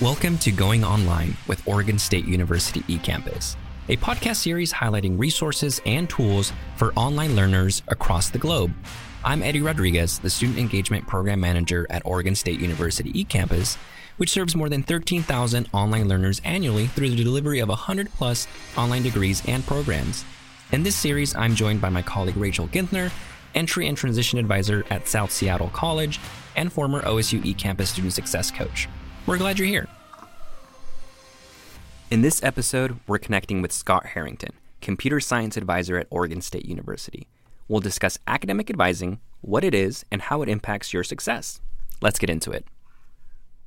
Welcome to Going Online with Oregon State University eCampus, a podcast series highlighting resources and tools for online learners across the globe. I'm Eddie Rodriguez, the Student Engagement Program Manager at Oregon State University eCampus, which serves more than 13,000 online learners annually through the delivery of 100 plus online degrees and programs. In this series, I'm joined by my colleague Rachel Gintner, Entry and Transition Advisor at South Seattle College, and former OSU eCampus Student Success Coach. We're glad you're here. In this episode, we're connecting with Scott Harrington, Computer Science Advisor at Oregon State University. We'll discuss academic advising, what it is, and how it impacts your success. Let's get into it.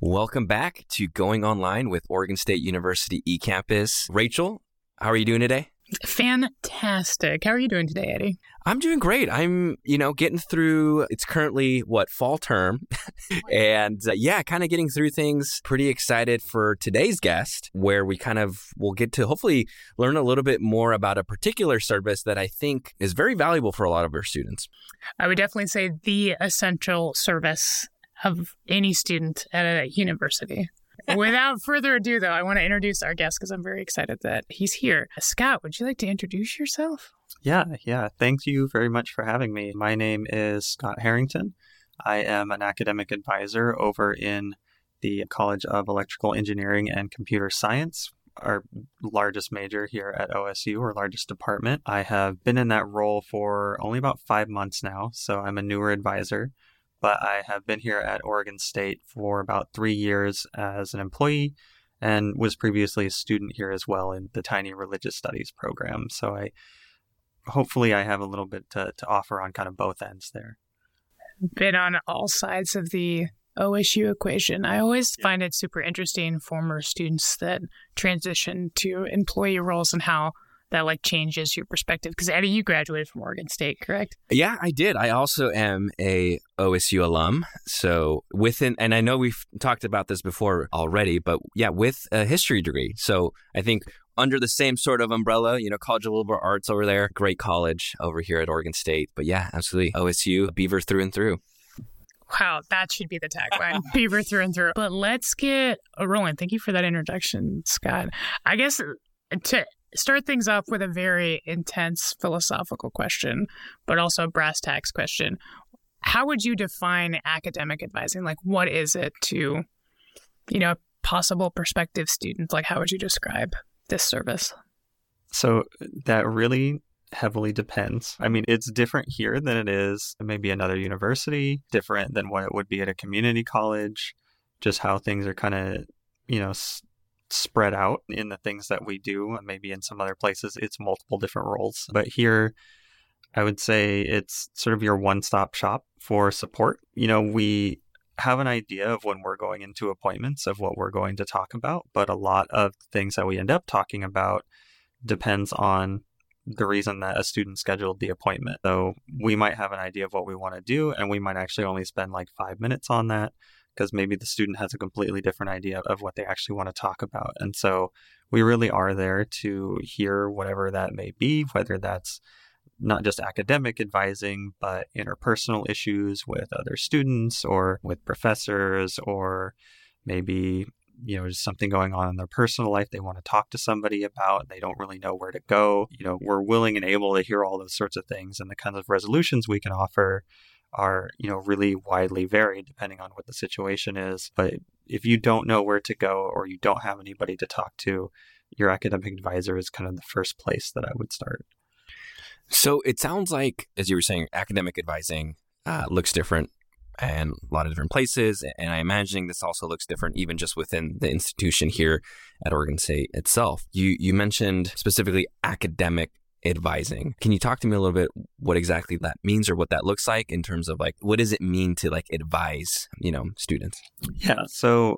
Welcome back to Going Online with Oregon State University eCampus. Rachel, how are you doing today? Fantastic. How are you doing today, Eddie? I'm doing great. I'm, you know, getting through, it's currently what, fall term. and uh, yeah, kind of getting through things. Pretty excited for today's guest, where we kind of will get to hopefully learn a little bit more about a particular service that I think is very valuable for a lot of our students. I would definitely say the essential service of any student at a university. Without further ado, though, I want to introduce our guest because I'm very excited that he's here. Scott, would you like to introduce yourself? Yeah, yeah. Thank you very much for having me. My name is Scott Harrington. I am an academic advisor over in the College of Electrical Engineering and Computer Science, our largest major here at OSU, our largest department. I have been in that role for only about five months now, so I'm a newer advisor but I have been here at Oregon State for about three years as an employee and was previously a student here as well in the Tiny Religious Studies program. So I hopefully I have a little bit to, to offer on kind of both ends there. Been on all sides of the OSU equation. I always find it super interesting former students that transition to employee roles and how that like changes your perspective because eddie you graduated from oregon state correct yeah i did i also am a osu alum so within and i know we've talked about this before already but yeah with a history degree so i think under the same sort of umbrella, you know, College of Liberal Arts over there, great college over here at Oregon State. But yeah, absolutely. OSU, Beaver through and through. Wow, that should be the tagline. Beaver through and through. But let's get rolling. Thank you for that introduction, Scott. I guess uh, to start things off with a very intense philosophical question, but also a brass tacks question. How would you define academic advising? Like, what is it to, you know, possible prospective students? Like, how would you describe this service? So, that really heavily depends. I mean, it's different here than it is maybe another university, different than what it would be at a community college, just how things are kind of, you know, spread out in the things that we do. Maybe in some other places, it's multiple different roles. But here, I would say it's sort of your one stop shop for support. You know, we have an idea of when we're going into appointments of what we're going to talk about, but a lot of things that we end up talking about depends on the reason that a student scheduled the appointment. So we might have an idea of what we want to do, and we might actually only spend like five minutes on that because maybe the student has a completely different idea of what they actually want to talk about. And so we really are there to hear whatever that may be, whether that's not just academic advising, but interpersonal issues with other students or with professors, or maybe you know just something going on in their personal life they want to talk to somebody about they don't really know where to go you know we're willing and able to hear all those sorts of things and the kinds of resolutions we can offer are you know really widely varied depending on what the situation is. But if you don't know where to go or you don't have anybody to talk to your academic advisor is kind of the first place that i would start. So it sounds like as you were saying academic advising uh, looks different and a lot of different places. And i'm imagining this also looks different even just within the institution here at oregon state itself. You you mentioned specifically academic advising. Can you talk to me a little bit what exactly that means or what that looks like in terms of like what does it mean to like advise, you know, students? Yeah, so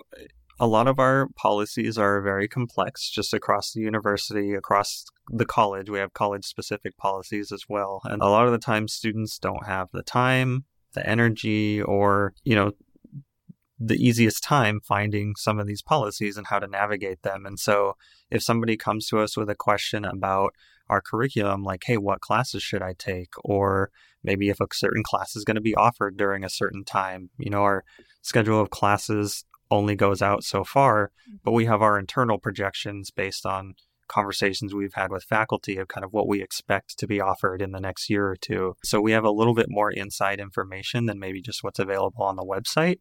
a lot of our policies are very complex just across the university, across the college. We have college specific policies as well. And a lot of the time students don't have the time, the energy or, you know, the easiest time finding some of these policies and how to navigate them. And so if somebody comes to us with a question about our curriculum, like, hey, what classes should I take? Or maybe if a certain class is going to be offered during a certain time. You know, our schedule of classes only goes out so far, mm. but we have our internal projections based on conversations we've had with faculty of kind of what we expect to be offered in the next year or two. So we have a little bit more inside information than maybe just what's available on the website.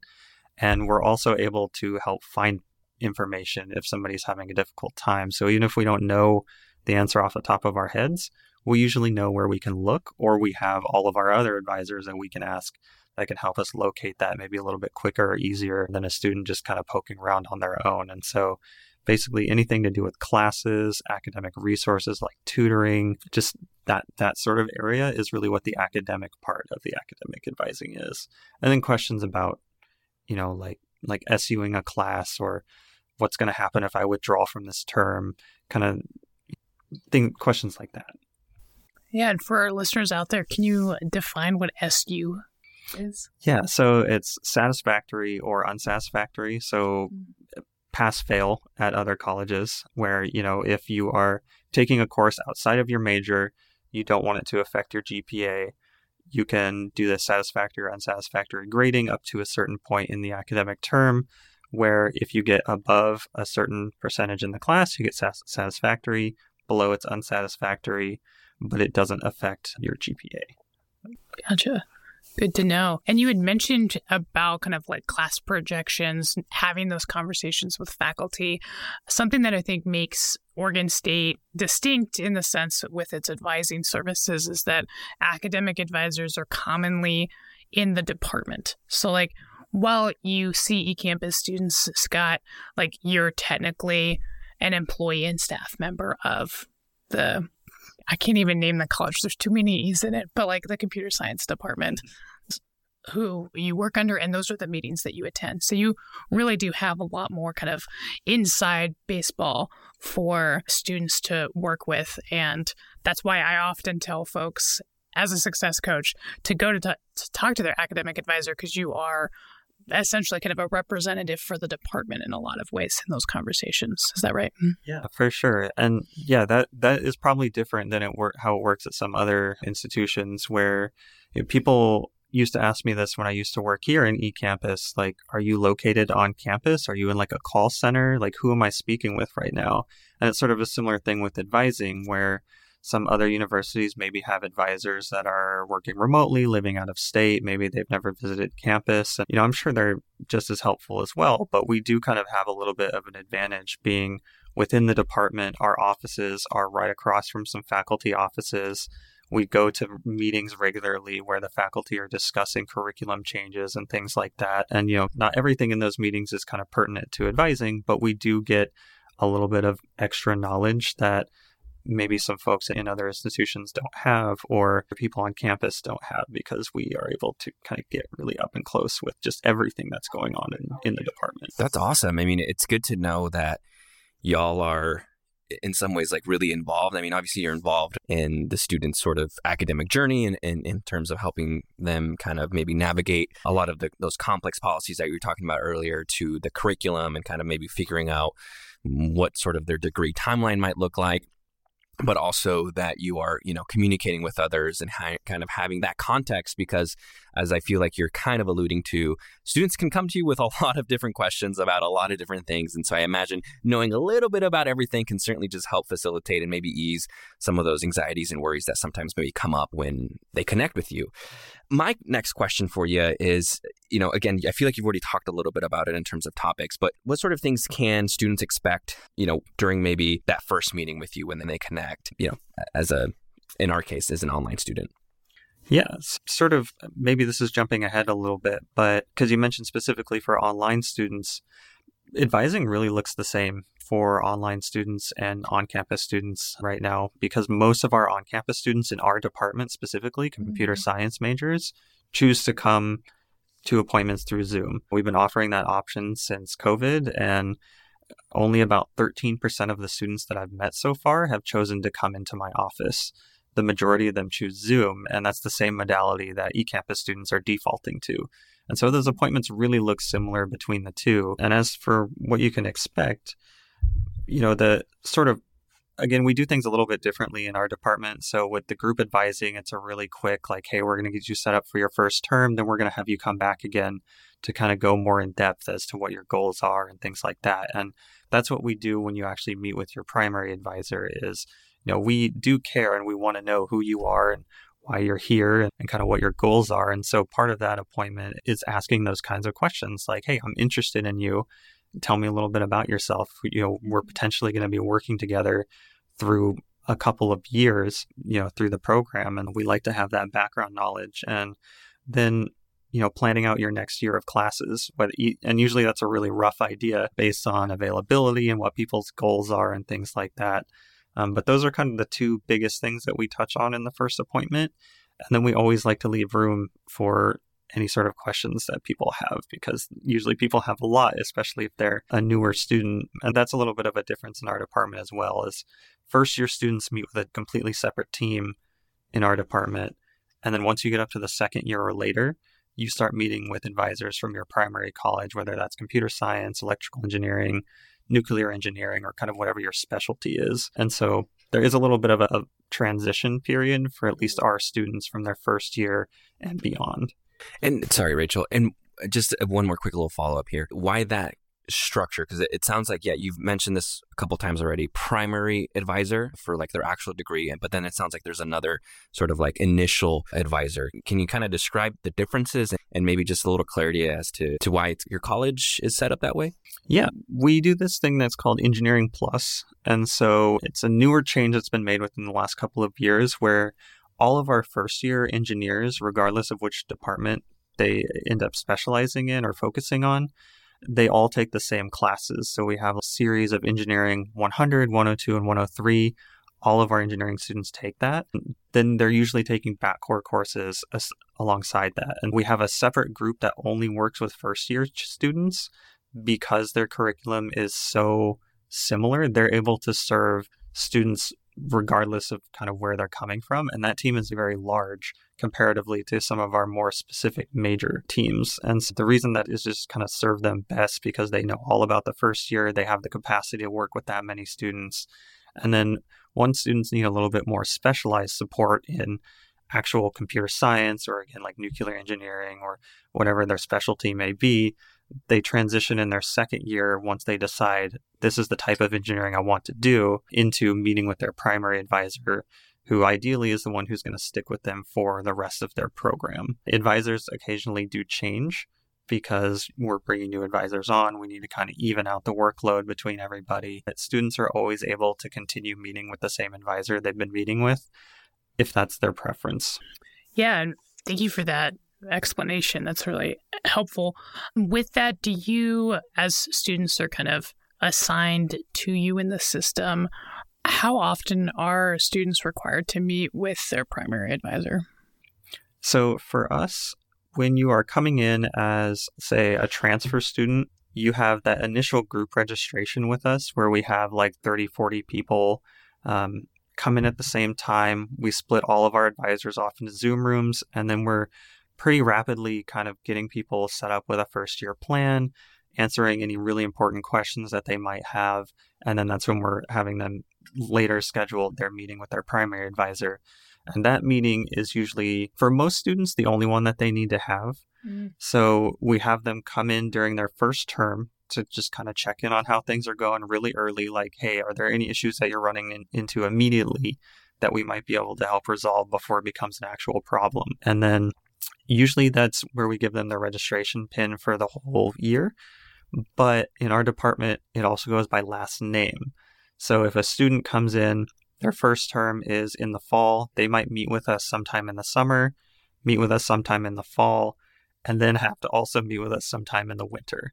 And we're also able to help find information if somebody's having a difficult time. So even if we don't know the answer off the top of our heads, we usually know where we can look, or we have all of our other advisors that we can ask that can help us locate that maybe a little bit quicker or easier than a student just kind of poking around on their own. And so basically anything to do with classes, academic resources like tutoring, just that that sort of area is really what the academic part of the academic advising is. And then questions about, you know, like like SUing a class or what's going to happen if I withdraw from this term, kind of thing questions like that. Yeah, and for our listeners out there, can you define what SU is? Yeah, so it's satisfactory or unsatisfactory. So mm-hmm. pass fail at other colleges where, you know, if you are taking a course outside of your major, you don't want it to affect your GPA, you can do the satisfactory or unsatisfactory grading up to a certain point in the academic term where if you get above a certain percentage in the class, you get satisfactory, below it's unsatisfactory, but it doesn't affect your GPA. Gotcha. Good to know. And you had mentioned about kind of like class projections, having those conversations with faculty. Something that I think makes Oregon State distinct in the sense with its advising services is that academic advisors are commonly in the department. So, like, while you see eCampus students, Scott, like you're technically an employee and staff member of the I can't even name the college. There's too many E's in it, but like the computer science department who you work under and those are the meetings that you attend. So you really do have a lot more kind of inside baseball for students to work with and that's why I often tell folks as a success coach to go to, t- to talk to their academic advisor because you are essentially kind of a representative for the department in a lot of ways in those conversations. Is that right? Mm-hmm. Yeah, for sure. And yeah, that that is probably different than it work how it works at some other institutions where you know, people used to ask me this when I used to work here in eCampus like are you located on campus? Are you in like a call center? Like who am I speaking with right now? And it's sort of a similar thing with advising where some other universities maybe have advisors that are working remotely, living out of state. Maybe they've never visited campus. You know, I'm sure they're just as helpful as well. But we do kind of have a little bit of an advantage being within the department. Our offices are right across from some faculty offices. We go to meetings regularly where the faculty are discussing curriculum changes and things like that. And, you know, not everything in those meetings is kind of pertinent to advising, but we do get a little bit of extra knowledge that maybe some folks in other institutions don't have or people on campus don't have because we are able to kind of get really up and close with just everything that's going on in, in the department. That's awesome. I mean, it's good to know that y'all are in some ways like really involved. I mean, obviously you're involved in the students' sort of academic journey and, and in terms of helping them kind of maybe navigate a lot of the, those complex policies that you were talking about earlier to the curriculum and kind of maybe figuring out what sort of their degree timeline might look like but also that you are, you know, communicating with others and ha- kind of having that context because as I feel like you're kind of alluding to, students can come to you with a lot of different questions about a lot of different things. And so I imagine knowing a little bit about everything can certainly just help facilitate and maybe ease some of those anxieties and worries that sometimes maybe come up when they connect with you. My next question for you is, you know, again, I feel like you've already talked a little bit about it in terms of topics, but what sort of things can students expect, you know, during maybe that first meeting with you when they connect, you know, as a, in our case, as an online student? Yeah, sort of. Maybe this is jumping ahead a little bit, but because you mentioned specifically for online students, advising really looks the same for online students and on campus students right now because most of our on campus students in our department, specifically computer mm-hmm. science majors, choose to come to appointments through Zoom. We've been offering that option since COVID, and only about 13% of the students that I've met so far have chosen to come into my office the majority of them choose Zoom, and that's the same modality that eCampus students are defaulting to. And so those appointments really look similar between the two. And as for what you can expect, you know, the sort of again, we do things a little bit differently in our department. So with the group advising, it's a really quick, like, hey, we're going to get you set up for your first term. Then we're going to have you come back again to kind of go more in depth as to what your goals are and things like that. And that's what we do when you actually meet with your primary advisor is, you know, we do care and we want to know who you are and why you're here and, and kind of what your goals are. And so part of that appointment is asking those kinds of questions like, hey, I'm interested in you tell me a little bit about yourself. You know, we're potentially going to be working together through a couple of years, you know, through the program. And we like to have that background knowledge. And then, you know, planning out your next year of classes. But, and usually that's a really rough idea based on availability and what people's goals are and things like that. Um, but those are kind of the two biggest things that we touch on in the first appointment. And then we always like to leave room for any sort of questions that people have because usually people have a lot, especially if they're a newer student. And that's a little bit of a difference in our department as well as first year students meet with a completely separate team in our department. And then once you get up to the second year or later, you start meeting with advisors from your primary college, whether that's computer science, electrical engineering, nuclear engineering, or kind of whatever your specialty is. And so there is a little bit of a, a transition period for at least our students from their first year and beyond. And sorry, Rachel, and just one more quick little follow up here. Why that structure? Because it, it, sounds like, yeah, you've mentioned this a couple times already primary advisor for like their actual degree, but then it sounds like there's another sort of like initial advisor. Can you kind of describe the differences and maybe just a little clarity as to, to why your college is set up that way? Yeah, we do this thing that's called Engineering Plus. And so it's a newer change that's been made within the last couple of years where all of our first year engineers, regardless of which department they end up specializing in or focusing on, they all take the same classes. So we have a series of engineering 100, 102, and 103. All of our engineering students take that. Then they're usually taking Bacc Core courses as, alongside that. And we have a separate group that only works with first year students because their curriculum is so similar. They're able to serve students regardless of kind of where they're coming from. And that team is very large comparatively to some of our more specific major teams. And so the reason that is just kind of serve them best because they know all about the first year, they have the capacity to work with that many students. And then once students need a little bit more specialized support in actual computer science or again like nuclear engineering or whatever their specialty may be, they transition in their second year once they decide this is the type of engineering I want to do into meeting with their primary advisor who ideally is the one who's going to stick with them for the rest of their program. Advisors occasionally do change because we're bringing new advisors on. We need to kind of even out the workload between everybody. That students are always able to continue meeting with the same advisor they've been meeting with if that's their preference. Yeah, thank you for that explanation. That's really helpful. With that, do you, as students are kind of assigned to you in the system, how often are students required to meet with their primary advisor? So for us, when you are coming in as, say, a transfer student, you have that initial group registration with us where we have like 30, 40 people um, come in at the same time. We split all of our advisors off into Zoom rooms, and then we're pretty rapidly kind of getting people set up with a first year plan, answering any really important questions that they might have. And then that's when we're having them later schedule their meeting with their primary advisor. And that meeting is usually, for most students, the only one that they need to have. Mm. So we have them come in during their first term to just kind of check in on how things are going really early. Like, hey, are there any issues that you're running in, into immediately that we might be able to help resolve before it becomes an actual problem? And then usually that's where we give them their registration pin for the whole year. But in our department, it also goes by last name. So if a student comes in, their first term is in the fall, they might meet with us sometime in the summer, meet with us sometime in the fall, and then have to also meet with us sometime in the winter,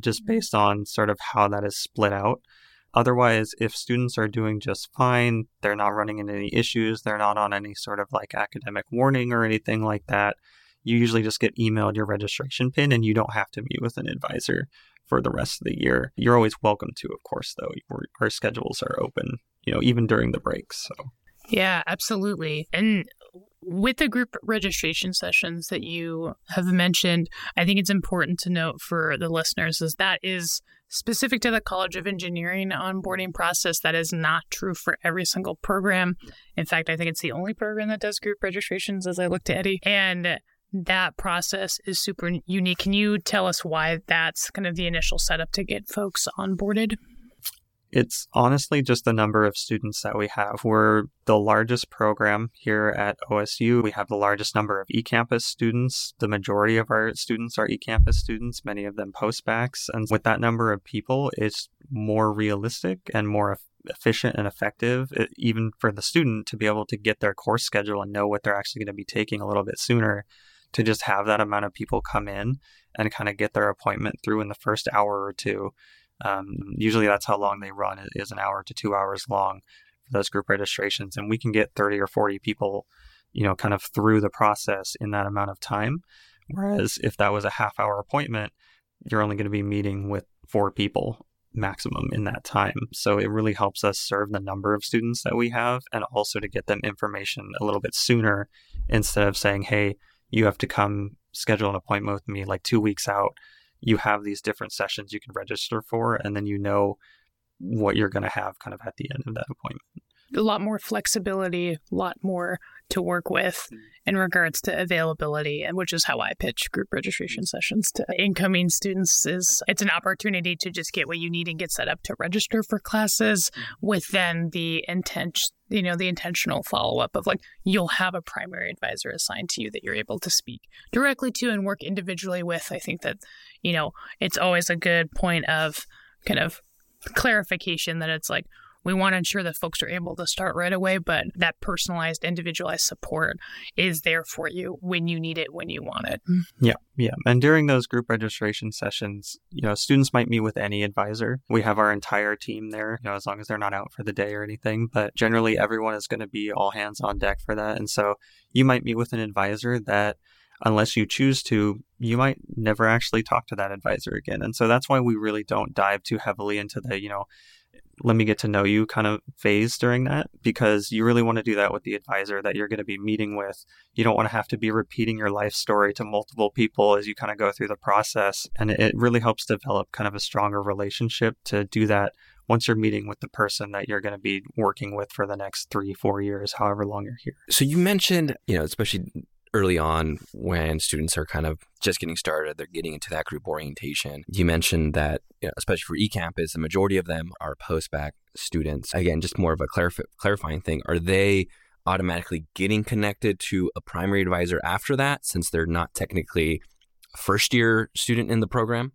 just based on sort of how that is split out. Otherwise, if students are doing just fine, they're not running into any issues, they're not on any sort of like academic warning or anything like that, you usually just get emailed your registration pin and you don't have to meet with an advisor for the rest of the year. You're always welcome to, of course, though. Our schedules are open, you know, even during the breaks. So, yeah, absolutely. And with the group registration sessions that you have mentioned, I think it's important to note for the listeners is that is specific to the College of Engineering onboarding process. That is not true for every single program. In fact, I think it's the only program that does group registrations as I look to Eddie. And that process is super unique. Can you tell us why that's kind of the initial setup to get folks onboarded? It's honestly just the number of students that we have. We're the largest program here at OSU. We have the largest number of eCampus students. The majority of our students are eCampus students, many of them postbacks. And with that number of people, it's more realistic and more efficient and effective, even for the student to be able to get their course schedule and know what they're actually going to be taking a little bit sooner to just have that amount of people come in and kind of get their appointment through in the first hour or two um, usually that's how long they run is an hour to two hours long for those group registrations. And we can get 30 or 40 people, you know, kind of through the process in that amount of time. Whereas if that was a half hour appointment, you're only going to be meeting with four people maximum in that time. So it really helps us serve the number of students that we have and also to get them information a little bit sooner instead of saying, hey, you have to come schedule an appointment with me like two weeks out you have these different sessions you can register for, and then you know what you're going to have kind of at the end of that appointment. A lot more flexibility, a lot more to work with mm. in regards to availability, and which is how I pitch group registration sessions to incoming students. Is it's an opportunity to just get what you need and get set up to register for classes, mm. with then the intent, you know, the intentional follow up of like you'll have a primary advisor assigned to you that you're able to speak directly to and work individually with. I think that you know it's always a good point of kind of clarification that it's like we want to ensure that folks are able to start right away, but that personalized, individualized support is there for you when you need it, when you want it. Mm-hmm. Yeah, yeah. And during those group registration sessions, you know, students might meet with any advisor. We have our entire team there, you know, as long as they're not out for the day or anything. But generally, everyone is going to be all hands on deck for that. And so you might meet with an advisor that unless you choose to, you might never actually talk to that advisor again. And so that's why we really don't dive too heavily into the, you know, let me get to know you kind of phase during that because you really want to do that with the advisor that you're going to be meeting with. You don't want to have to be repeating your life story to multiple people as you kind of go through the process. And it really helps develop kind of a stronger relationship to do that once you're meeting with the person that you're going to be working with for the next three, four years, however long you're here. So you mentioned, you know, especially early on when students are kind of just getting started, they're getting into that group orientation. You mentioned that, you know, especially for eCampus, the majority of them are post-bac students. Again, just more of a clarif- clarifying thing. Are they automatically getting connected to a primary advisor after that since they're not technically a first year student in the program?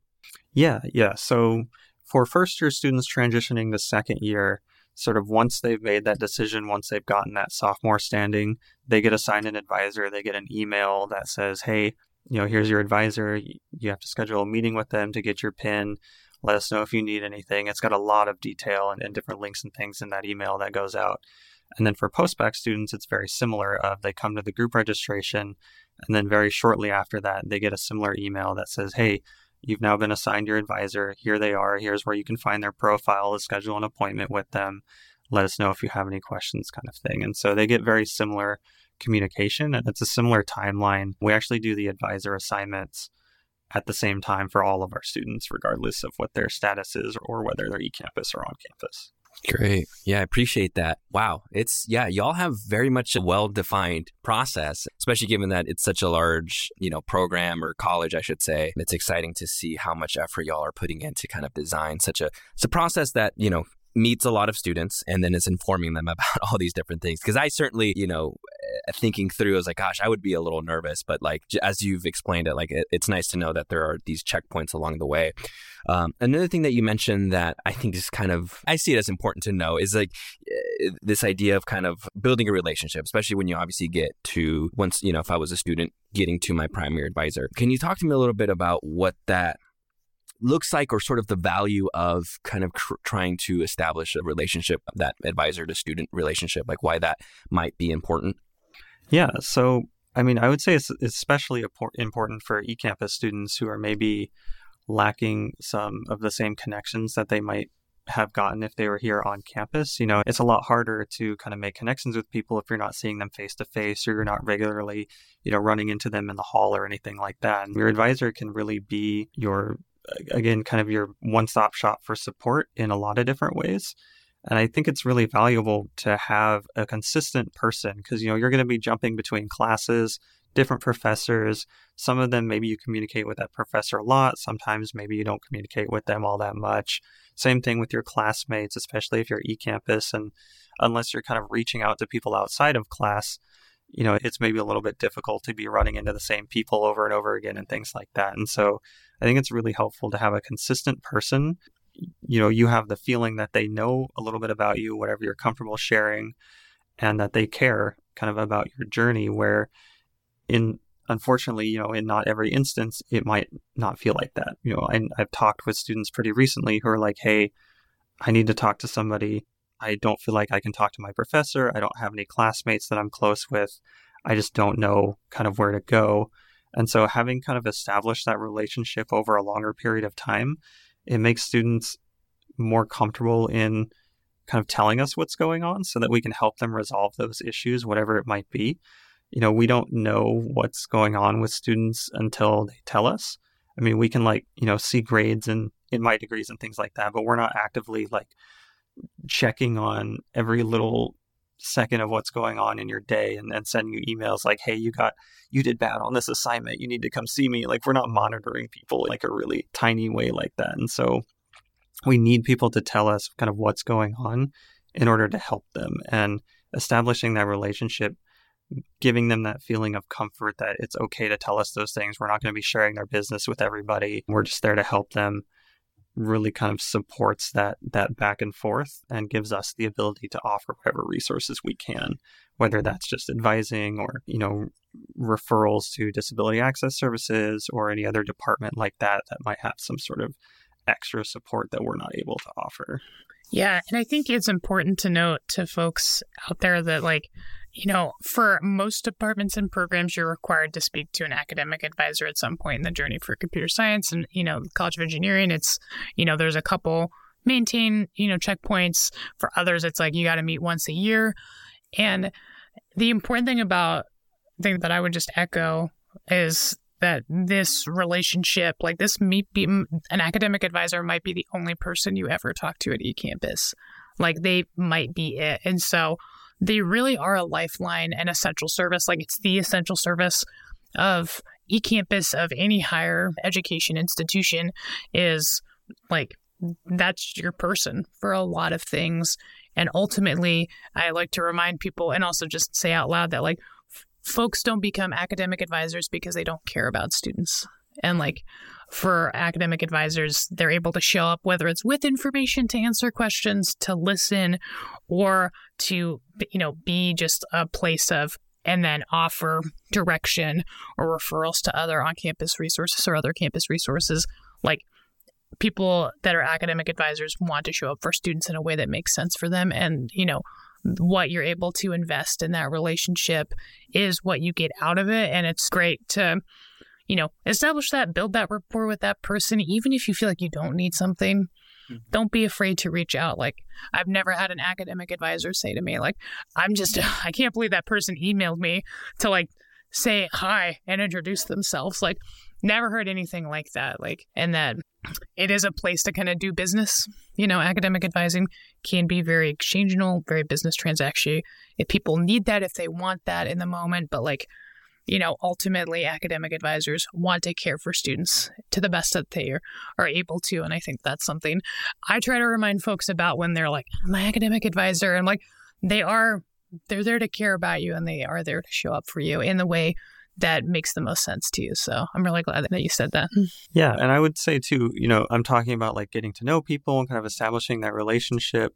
Yeah, yeah. So for first year students transitioning to second year, sort of once they've made that decision, once they've gotten that sophomore standing, they get assigned an advisor. They get an email that says, hey, you know, here's your advisor. You have to schedule a meeting with them to get your PIN. Let us know if you need anything. It's got a lot of detail and, and different links and things in that email that goes out. And then for postbac students, it's very similar. Uh, they come to the group registration, and then very shortly after that, they get a similar email that says, hey, You've now been assigned your advisor. Here they are. Here's where you can find their profile to schedule an appointment with them. Let us know if you have any questions, kind of thing. And so they get very similar communication and it's a similar timeline. We actually do the advisor assignments at the same time for all of our students, regardless of what their status is or whether they're eCampus or on campus. Great. Yeah, I appreciate that. Wow. It's, yeah, y'all have very much a well defined process, especially given that it's such a large, you know, program or college, I should say. It's exciting to see how much effort y'all are putting in to kind of design such a, it's a process that, you know, meets a lot of students and then is informing them about all these different things. Because I certainly, you know, eh, thinking through, I was like, gosh, I would be a little nervous. But like, as you've explained it, like, it, it's nice to know that there are these checkpoints along the way. Um, another thing that you mentioned that I think is kind of, I see it as important to know is like eh, this idea of kind of building a relationship, especially when you obviously get to once, you know, if I was a student getting to my primary advisor. Can you talk to me a little bit about what that looks like or sort of the value of kind of tr- trying to establish a relationship that advisor to student relationship like why that might be important yeah so i mean i would say it's especially important for ecampus students who are maybe lacking some of the same connections that they might have gotten if they were here on campus. You know, it's a lot harder to kind of make connections with people if you're not seeing them face to face or you're not regularly, you know, running into them in the hall or anything like that. And your advisor can really be your again kind of your one-stop shop for support in a lot of different ways. And I think it's really valuable to have a consistent person because you know you're going to be jumping between classes, different professors. Some of them maybe you communicate with that professor a lot. Sometimes maybe you don't communicate with them all that much. Same thing with your classmates, especially if you're eCampus and unless you're kind of reaching out to people outside of class, you know, it's maybe a little bit difficult to be running into the same people over and over again and things like that. And so I think it's really helpful to have a consistent person. You know, you have the feeling that they know a little bit about you, whatever you're comfortable sharing, and that they care kind of about your journey where in unfortunately, you know, in not every instance, it might not feel like that. You know, and I've talked with students pretty recently who are like, hey, I need to talk to somebody. I don't feel like I can talk to my professor. I don't have any classmates that I'm close with. I just don't know kind of where to go. And so having kind of established that relationship over a longer period of time, it makes students more comfortable in kind of telling us what's going on so that we can help them resolve those issues, whatever it might be you know, we don't know what's going on with students until they tell us. I mean, we can like, you know, see grades and in MyDegrees and things like that, but we're not actively like checking on every little second of what's going on in your day and then sending you emails like, hey, you got, you did bad on this assignment. You need to come see me. Like, we're not monitoring people like a really tiny way like that. And so we need people to tell us kind of what's going on in order to help them. And establishing that relationship giving them that feeling of comfort that it's okay to tell us those things. We're not going to be sharing their business with everybody. We're just there to help them really kind of supports that that back and forth and gives us the ability to offer whatever resources we can whether that's just advising or you know referrals to disability access services or any other department like that that might have some sort of extra support that we're not able to offer. Yeah and i think it's important to note to folks out there that like you know, for most departments and programs, you're required to speak to an academic advisor at some point in the journey for computer science and, you know, College of Engineering. It's, you know, there's a couple maintain, you know, checkpoints. For others, it's like you got to meet once a year. And the important thing about thing that I would just echo is that this relationship, like this, meet be an academic advisor might be the only person you ever talk to at eCampus. Like they might be it. And so they really are a lifeline and essential service. Like it's the essential service of eCampus of any higher education institution is like that's your person for a lot of things. And ultimately, I like to remind people and also just say out loud that like folks don't become academic advisors because they don't care about students. And like for academic advisors, they're able to show up, whether it's with information to answer questions, to listen, or to, you know, be just a place of and then offer direction or referrals to other on campus resources or other campus resources. Like people that are academic advisors want to show up for students in a way that makes sense for them. And, you know, what you're able to invest in that relationship is what you get out of it. And it's great to you know, establish that, build that rapport with that person, even if you feel like you don't need something. Mm-hmm. Don't be afraid to reach out. Like, I've never had an academic advisor say to me, like, I'm just, I can't believe that person emailed me to like say hi and introduce themselves. Like, never heard anything like that. Like, and that it is a place to kind of do business. You know, academic advising can be very exchangeable, very business transaction. If people need that, if they want that in the moment, but like, you know, ultimately academic advisors want to care for students to the best that they are, able to. And I think that's something I try to remind folks about when they're like, my academic advisor. And like, they are, they're there to care about you and they are there to show up for you in the way that makes the most sense to you. So I'm really glad that you said that. Yeah. And I would say too, you know, I'm talking about like getting to know people and kind of establishing that relationship.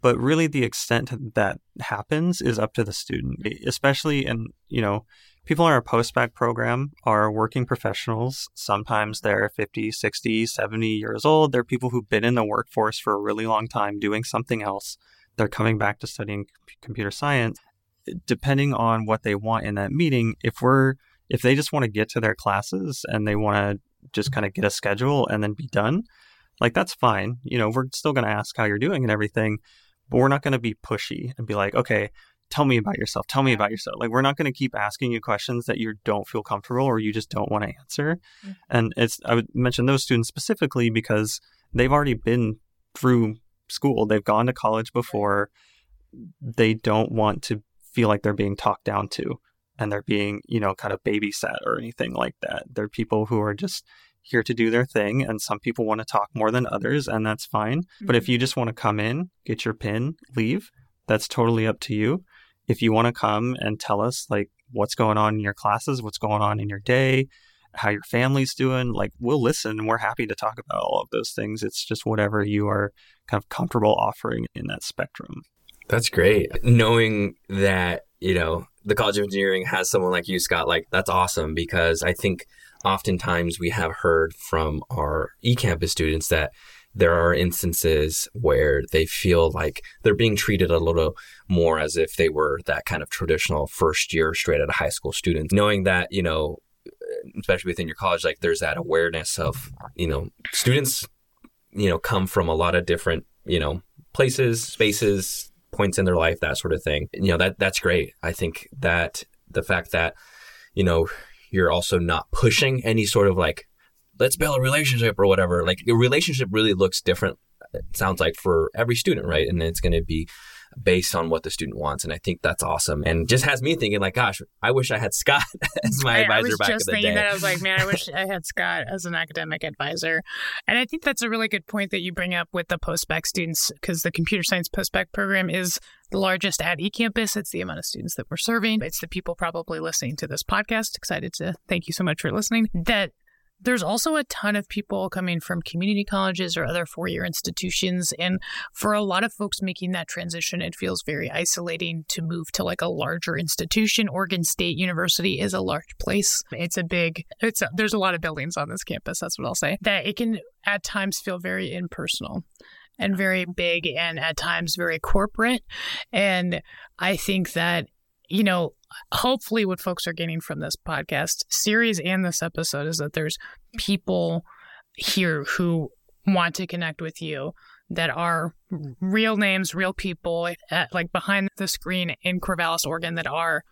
But really, the extent that happens is up to the student, especially in, you know, people in our post-bac program are working professionals. Sometimes they're 50, 60, 70 years old. They're people who've been in the workforce for a really long time doing something else. They're coming back to studying computer science. Depending on what they want in that meeting, if we're if they just want to get to their classes and they want to just kind of get a schedule and then be done, like that's fine. You know, we're still going to ask how you're doing and everything, but we're not going to be pushy and be like, okay, tell me about yourself. Tell me about yourself. Like we're not going to keep asking you questions that you don't feel comfortable or you just don't want to answer. Mm-hmm. And it's I would mention those students specifically because they've already been through school. They've gone to college before. They don't want to feel like they're being talked down to and they're being, you know, kind of babysat or anything like that. They're people who are just here to do their thing and some people want to talk more than others and that's fine. Mm-hmm. But if mm-hmm. you just want to come in, get your pin, leave, that's totally up to you. If you want to come and tell us like what's going on in your classes, what's going on in your day, how your family's doing, like we'll listen and we're happy to talk about all of those things. It's just whatever you are kind of comfortable offering in that spectrum. That's great. Knowing that, you know, the College of Engineering has someone like you, Scott, like that's awesome because I think oftentimes we have heard from our eCampus students that there are instances where they feel like they're being treated a little more as if they were that kind of traditional first year straight out of high school students. Knowing that, you know, especially within your college, like there's that awareness of, you know, students, you know, come from a lot of different, you know, places, spaces, points in their life, that sort of thing. You know, that that's great. I think that the fact that, you know, you're also not pushing any sort of like, let's build a relationship or whatever. Like a relationship really looks different, it sounds like, for every student, right? And it's going to be based on what the student wants. And I think that's awesome. And just has me thinking like, gosh, I wish I had Scott as my I, advisor back in the day. That. I was like, man, I wish I had Scott as an academic advisor. And I think that's a really good point that you bring up with the post-bac students because the computer science post-bac program is the largest at eCampus. It's the amount of students that we're serving. It's the people probably listening to this podcast. Excited to thank you so much for listening. That there's also a ton of people coming from community colleges or other four year institutions. And for a lot of folks making that transition, it feels very isolating to move to like a larger institution. Oregon State University is a large place. It's a big, it's a, there's a lot of buildings on this campus. That's what I'll say. That it can at times feel very impersonal and very big and at times very corporate. And I think that, you know, hopefully what folks are getting from this podcast series and this episode is that there's people here who want to connect with you that are real names, real people at, like behind the screen in Corvallis, Oregon that are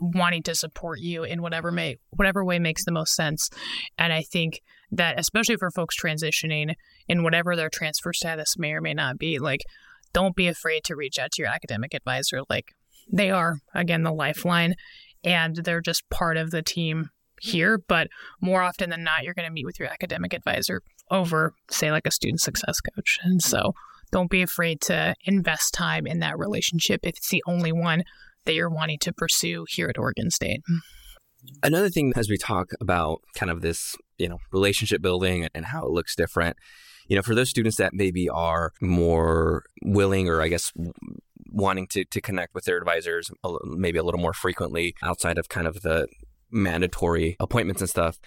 wanting to support you in whatever may whatever way makes the most sense. And I think that especially for folks transitioning in whatever their transfer status may or may not be, like don't be afraid to reach out to your academic advisor. Like they are, again, the lifeline, and they're just part of the team here. But more often than not, you're going to meet with your academic advisor over, say, like a student success coach. And so don't be afraid to invest time in that relationship if it's the only one that you're wanting to pursue here at Oregon State. Another thing as we talk about kind of this, you know, relationship building and how it looks different, you know, for those students that maybe are more willing or I guess wanting to, to connect with their advisors maybe a little more frequently outside of kind of the mandatory appointments and stuff.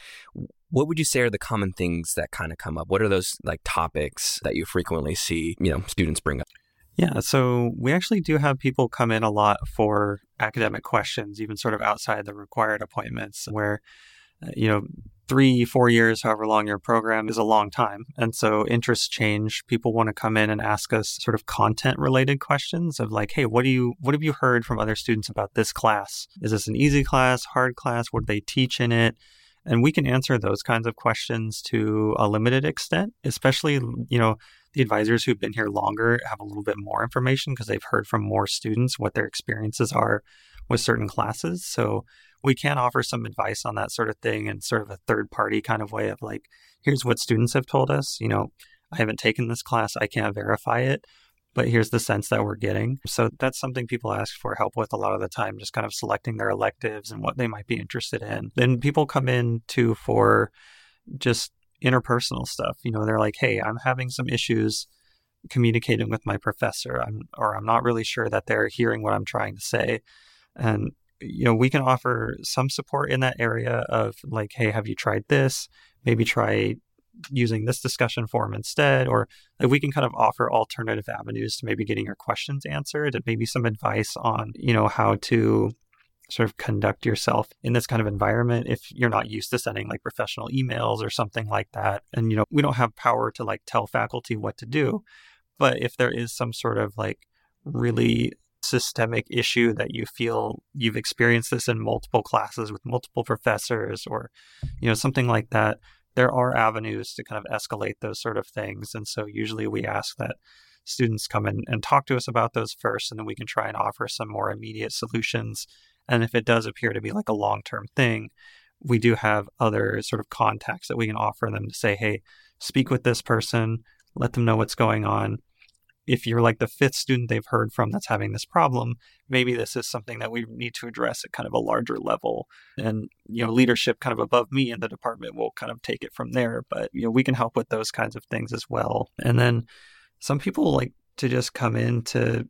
What would you say are the common things that kind of come up? What are those like topics that you frequently see you know students bring up? Yeah so we actually do have people come in a lot for academic questions even sort of outside the required appointments where uh, you know three, four years, however long your program is a long time. And so interests change. People want to come in and ask us sort of content related questions of like, hey, what do you what have you heard from other students about this class? Is this an easy class, hard class? What do they teach in it? And we can answer those kinds of questions to a limited extent, especially, you know, the advisors who've been here longer have a little bit more information because they've heard from more students what their experiences are with certain classes. So we can offer some advice on that sort of thing and sort of a third party kind of way of like, here's what students have told us. You know, I haven't taken this class, I can't verify it, but here's the sense that we're getting. So that's something people ask for help with a lot of the time, just kind of selecting their electives and what they might be interested in. Then people come in too for just interpersonal stuff. You know, they're like, hey, I'm having some issues communicating with my professor, I'm, or I'm not really sure that they're hearing what I'm trying to say. And you know, we can offer some support in that area of like, hey, have you tried this? Maybe try using this discussion forum instead, or like we can kind of offer alternative avenues to maybe getting your questions answered and maybe some advice on, you know, how to sort of conduct yourself in this kind of environment if you're not used to sending like professional emails or something like that. And, you know, we don't have power to like tell faculty what to do. But if there is some sort of like really systemic issue that you feel you've experienced this in multiple classes with multiple professors or you know something like that there are avenues to kind of escalate those sort of things. And so usually we ask that students come in and talk to us about those first and then we can try and offer some more immediate solutions. And if it does appear to be like a long-term thing we do have other sort of contacts that we can offer them to say hey speak with this person. Let them know what's going on if you're like the fifth student they've heard from that's having this problem, maybe this is something that we need to address at kind of a larger level. And, you know, leadership kind of above me in the department will kind of take it from there. But, you know, we can help with those kinds of things as well. And then some people like to just come in to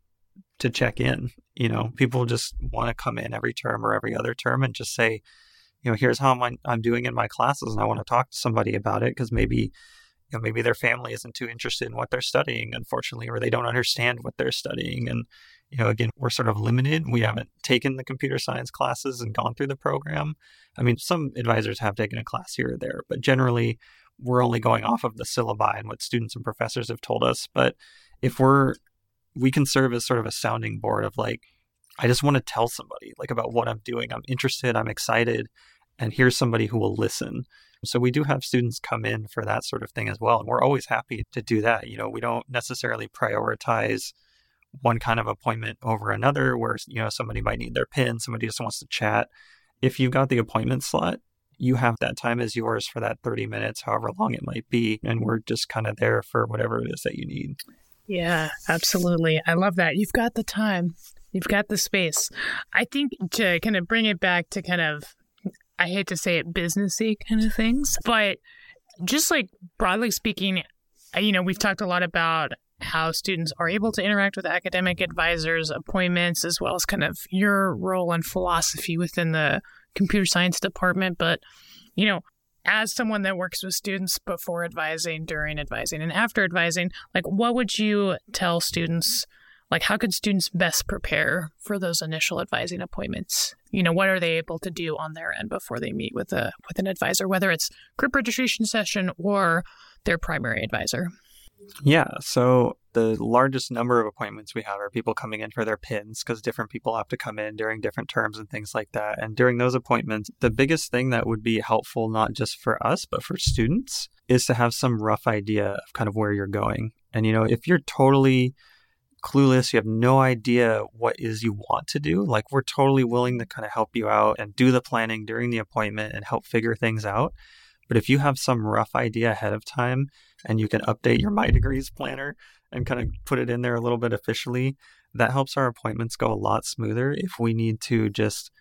to check in. You know, people just want to come in every term or every other term and just say, you know, here's how I'm, I'm doing in my classes, and I want to talk to somebody about it because maybe you know, maybe their family isn't too interested in what they're studying, unfortunately, or they don't understand what they're studying. And, you know, again, we're sort of limited. We haven't taken the computer science classes and gone through the program. I mean, some advisors have taken a class here or there, but generally, we're only going off of the syllabi and what students and professors have told us. But if we're, we can serve as sort of a sounding board of like, I just want to tell somebody like about what I'm doing. I'm interested, I'm excited, and here's somebody who will listen. So we do have students come in for that sort of thing as well. And we're always happy to do that. You know, we don't necessarily prioritize one kind of appointment over another where, you know, somebody might need their pin, somebody just wants to chat. If you've got the appointment slot, you have that time as yours for that 30 minutes, however long it might be. And we're just kind of there for whatever it is that you need. Yeah, absolutely. I love that. You've got the time, you've got the space. I think to kind of bring it back to kind of I hate to say it, businessy kind of things. But just like broadly speaking, uh, you know, we've talked a lot about how students are able to interact with academic advisors, appointments, as well as kind of your role and philosophy within the computer science department. But, you know, as someone that works with students before advising, during advising, and after advising, like what would you tell students like how could students best prepare for those initial advising appointments? You know what are they able to do on their end before they meet with a with an advisor whether it's group registration session or their primary advisor? Yeah so the largest number of appointments we have are people coming in for their pins because different people have to come in during different terms and things like that. And during those appointments the biggest thing that would be helpful not just for us but for students is to have some rough idea of kind of where you're going. And you know if you're totally clueless, you have no idea what is you want to do, like we're totally willing to kind of help you out and do the planning during the appointment and help figure things out. But if you have some rough idea ahead of time and you can update your MyDegrees planner and kind of put it in there a little bit officially, that helps our appointments go a lot smoother if we need to just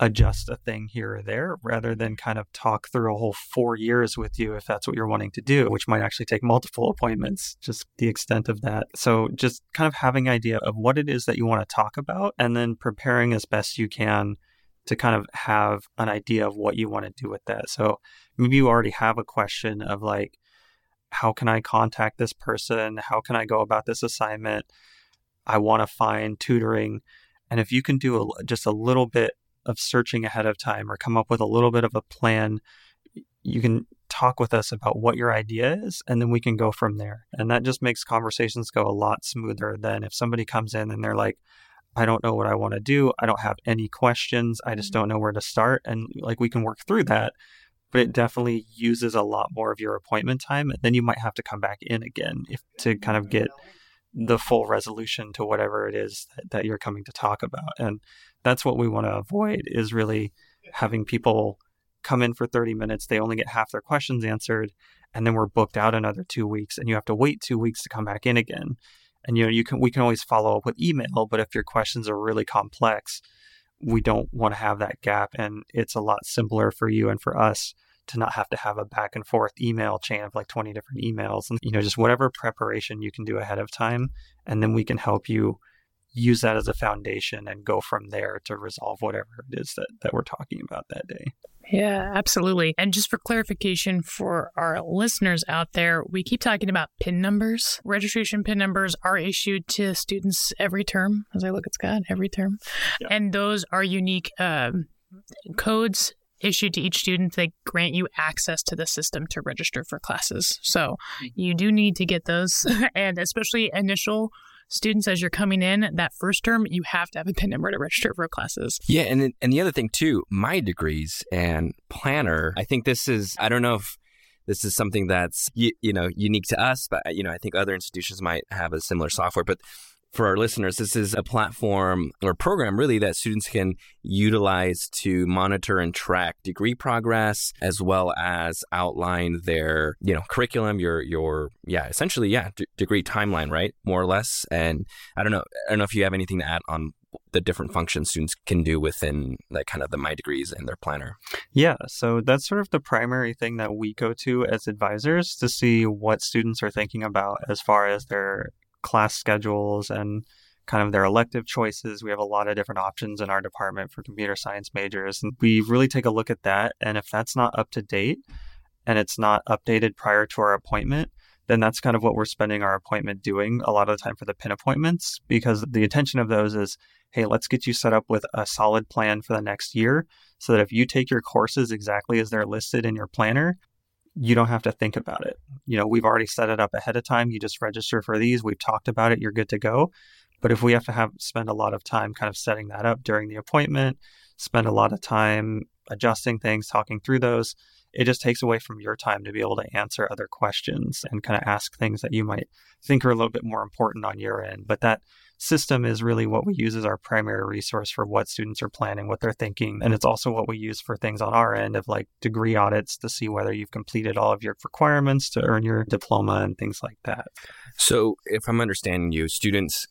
adjust a thing here or there rather than kind of talk through a whole four years with you if that's what you're wanting to do, which might actually take multiple appointments, just the extent of that. So just kind of having an idea of what it is that you want to talk about and then preparing as best you can to kind of have an idea of what you want to do with that. So maybe you already have a question of like, how can I contact this person? How can I go about this assignment? I want to find tutoring. And if you can do a, just a little bit of searching ahead of time or come up with a little bit of a plan, you can talk with us about what your idea is and then we can go from there. And that just makes conversations go a lot smoother than if somebody comes in and they're like, I don't know what I want to do. I don't have any questions. I just mm-hmm. don't know where to start. And like we can work through that, but it definitely uses a lot more of your appointment time. And then you might have to come back in again if to kind of get the full resolution to whatever it is that, that you're coming to talk about. And that's what we want to avoid is really having people come in for 30 minutes they only get half their questions answered and then we're booked out another two weeks and you have to wait two weeks to come back in again. And you know you can we can always follow up with email but if your questions are really complex we don't want to have that gap and it's a lot simpler for you and for us to not have to have a back and forth email chain of like 20 different emails and you know just whatever preparation you can do ahead of time and then we can help you use that as a foundation and go from there to resolve whatever it is that, that we're talking about that day. Yeah, absolutely. And just for clarification for our listeners out there, we keep talking about PIN numbers. Registration PIN numbers are issued to students every term, as I look at Scott, every term. Yeah. And those are unique um, codes issued to each student they grant you access to the system to register for classes so mm-hmm. you do need to get those and especially initial students as you're coming in that first term, you have to have a PIN number to register for classes. Yeah, and and the other thing too, MyDegrees and planner. I think this is I don't know if this is something that's you, you know unique to us, but you know I think other institutions might have a similar software, but for our listeners, this is a platform or program really that students can utilize to monitor and track degree progress as well as outline their, you know, curriculum, your your yeah, essentially yeah, d- degree timeline, right? More or less. And I don't know, I don't know if you have anything to add on the different functions students can do within like kind of the MyDegrees and their planner yeah so that's sort of the primary thing that we go to as advisors to see what students are thinking about as far as their class schedules and kind of their elective choices. We have a lot of different options in our department for computer science majors. And we really take a look at that. And if that's not up to date and it's not updated prior to our appointment, then that's kind of what we're spending our appointment doing a lot of the time for the pin appointments because the intention of those is hey, let's get you set up with a solid plan for the next year so that if you take your courses exactly as they're listed in your planner, you don't have to think about it. You know, we've already set it up ahead of time. You just register for these. We've talked about it. You're good to go. But if we have to have spend a lot of time kind of setting that up during the appointment, spend a lot of time adjusting things, talking through those, it just takes away from your time to be able to answer other questions and kind of ask things that you might think are a little bit more important on your end. But that system is really what we use as our primary resource for what students are planning, what they're thinking. And it's also what we use for things on our end of like degree audits to see whether you've completed all of your requirements to earn your diploma and things like that. So, if I'm understanding you, students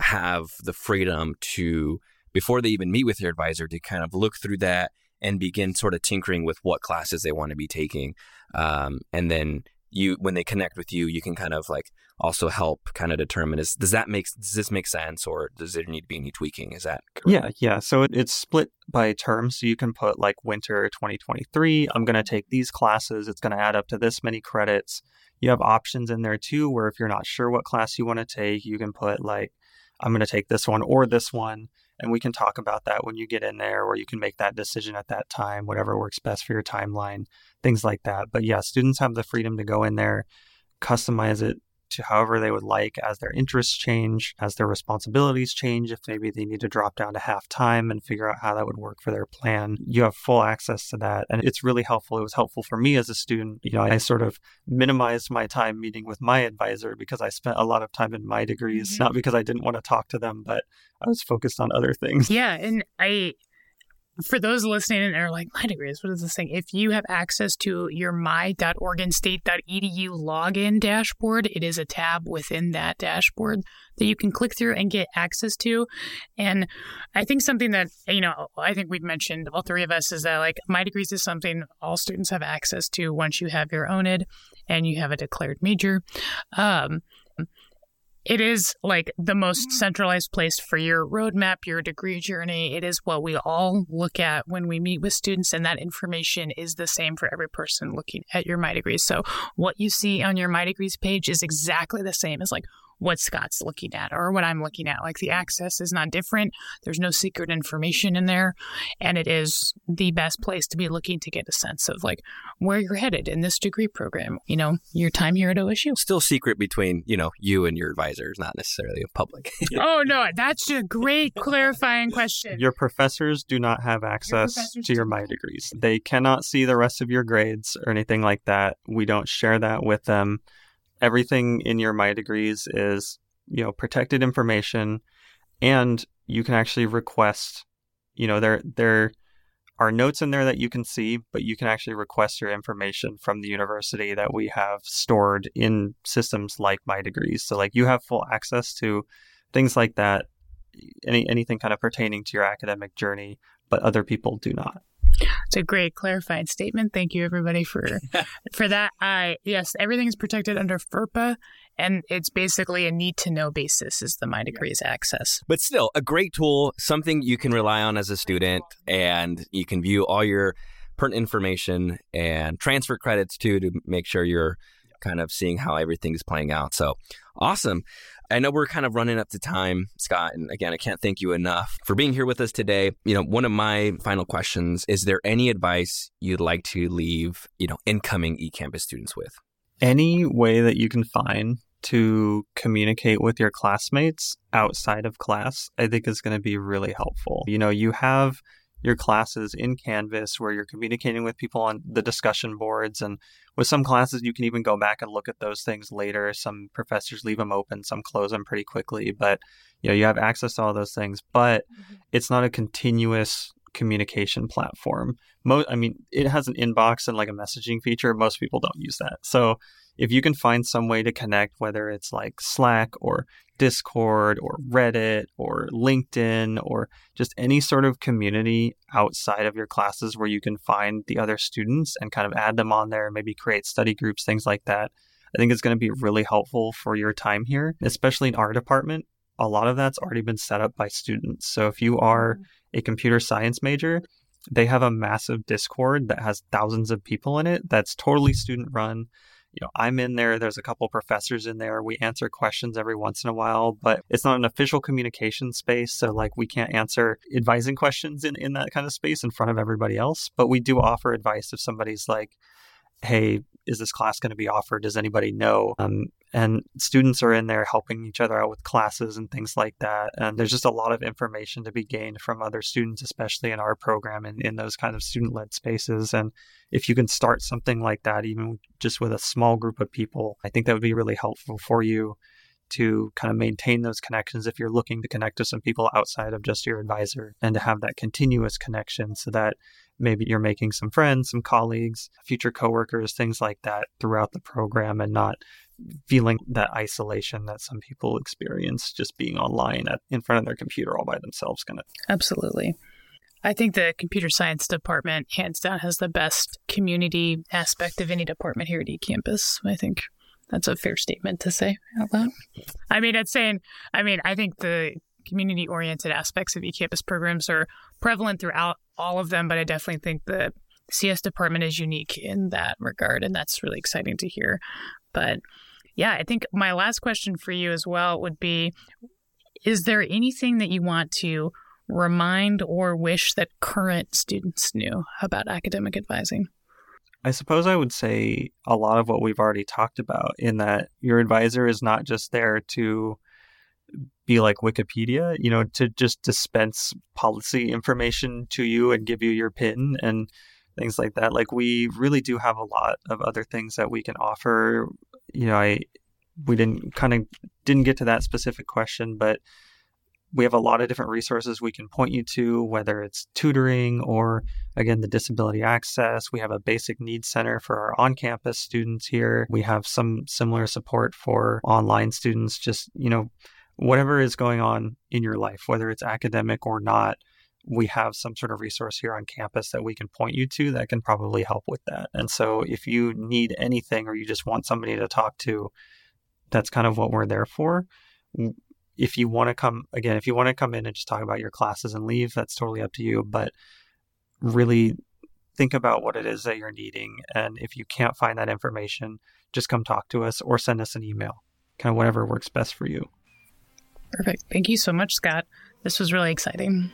have the freedom to, before they even meet with their advisor, to kind of look through that and begin sort of tinkering with what classes they want to be taking. Um, and then you, when they connect with you, you can kind of like also help kind of determine is does that make does this make sense or does there need to be any tweaking? Is that correct? yeah yeah? So it, it's split by term, so you can put like winter 2023. I'm going to take these classes. It's going to add up to this many credits. You have options in there too, where if you're not sure what class you want to take, you can put like I'm going to take this one or this one and we can talk about that when you get in there or you can make that decision at that time whatever works best for your timeline things like that. But yeah students have the freedom to go in there customize it to however they would like as their interests change, as their responsibilities change, if maybe they need to drop down to half time and figure out how that would work for their plan. You have full access to that. And it's really helpful. It was helpful for me as a student. You know, I sort of minimized my time meeting with my advisor because I spent a lot of time in MyDegrees, mm-hmm. not because I didn't want to talk to them, but I was focused on other things. Yeah. And I, for those listening and are like, MyDegrees, what is this thing? If you have access to your my.oregonstate.edu login dashboard, it is a tab within that dashboard that you can click through and get access to. And I think something that, you know, I think we've mentioned, all three of us, is that like MyDegrees is something all students have access to once you have your ONID and you have a declared major. Um, it is like the most mm-hmm. centralized place for your roadmap, your degree journey. It is what we all look at when we meet with students, and that information is the same for every person looking at your MyDegrees. So, what you see on your MyDegrees page is exactly the same as like what Scott's looking at or what I'm looking at. Like the access is not different. There's no secret information in there. And it is the best place to be looking to get a sense of like where you're headed in this degree program, you know, your time here at OSU. Still secret between, you know, you and your advisors, not necessarily a public. oh, no. That's a great clarifying question. Your professors do not have access your to your My degrees. They cannot see the rest of your grades or anything like that. We don't share that with them everything in your MyDegrees is, you know, protected information and you can actually request, you know, there there are notes in there that you can see, but you can actually request your information from the university that we have stored in systems like MyDegrees. So like you have full access to things like that, any anything kind of pertaining to your academic journey, but other people do not. It's a great clarified statement. Thank you everybody for for that. I yes, everything is protected under FERPA and it's basically a need to know basis is the MyDegrees access. But still, a great tool, something you can rely on as a student, and you can view all your pertinent information and transfer credits too to make sure you're kind of seeing how everything is playing out. So awesome. I know we're kind of running up to time, Scott. And again, I can't thank you enough for being here with us today. You know, one of my final questions is there any advice you'd like to leave, you know, incoming eCampus students with? Any way that you can find to communicate with your classmates outside of class, I think is going to be really helpful. You know, you have your classes in Canvas where you're communicating with people on the discussion boards. And with some classes, you can even go back and look at those things later. Some professors leave them open, some close them pretty quickly. But, you know, you have access to all those things. But mm-hmm. it's not a continuous communication platform. Most, I mean, it has an inbox and like a messaging feature. Most people don't use that. So if you can find some way to connect, whether it's like Slack or Discord or Reddit or LinkedIn or just any sort of community outside of your classes where you can find the other students and kind of add them on there, maybe create study groups, things like that. I think it's going to be really helpful for your time here, especially in our department. A lot of that's already been set up by students. So if you are mm-hmm. a computer science major, they have a massive Discord that has thousands of people in it that's totally student run you know, I'm in there. There's a couple professors in there. We answer questions every once in a while, but it's not an official communication space. So, like, we can't answer advising questions in, in that kind of space in front of everybody else. But we do offer advice if somebody's like, hey, is this class going to be offered? Does anybody know? Um, and students are in there helping each other out with classes and things like that. And there's just a lot of information to be gained from other students, especially in our program and in those kind of student led spaces. And if you can start something like that, even just with a small group of people, I think that would be really helpful for you to kind of maintain those connections if you're looking to connect to some people outside of just your advisor and to have that continuous connection so that maybe you're making some friends, some colleagues, future coworkers, things like that throughout the program and not feeling that isolation that some people experience just being online at, in front of their computer all by themselves kind of absolutely. I think the computer science department hands down has the best community aspect of any department here at ecampus i think that's a fair statement to say out loud i mean it's saying i mean i think the community oriented aspects of ecampus programs are prevalent throughout all of them, but I definitely think the CS department is unique in that regard, and that's really exciting to hear. But yeah, I think my last question for you as well would be Is there anything that you want to remind or wish that current students knew about academic advising? I suppose I would say a lot of what we've already talked about in that your advisor is not just there to be like Wikipedia, you know, to just dispense policy information to you and give you your pin and things like that. Like we really do have a lot of other things that we can offer. You know, I we didn't kind of didn't get to that specific question, but we have a lot of different resources we can point you to, whether it's tutoring or again the disability access. We have a basic needs center for our on-campus students here. We have some similar support for online students. Just you know, whatever is going on in your life, whether it's academic or not, we have some sort of resource here on campus that we can point you to that can probably help with that. And so if you need anything or you just want somebody to talk to, that's kind of what we're there for. If you want to come again, if you want to come in and just talk about your classes and leave, that's totally up to you. But really think about what it is that you're needing. And if you can't find that information, just come talk to us or send us an email, kind of whatever works best for you. Perfect. Thank you so much, Scott. This was really exciting.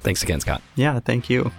Thanks again, Scott. Yeah, thank you.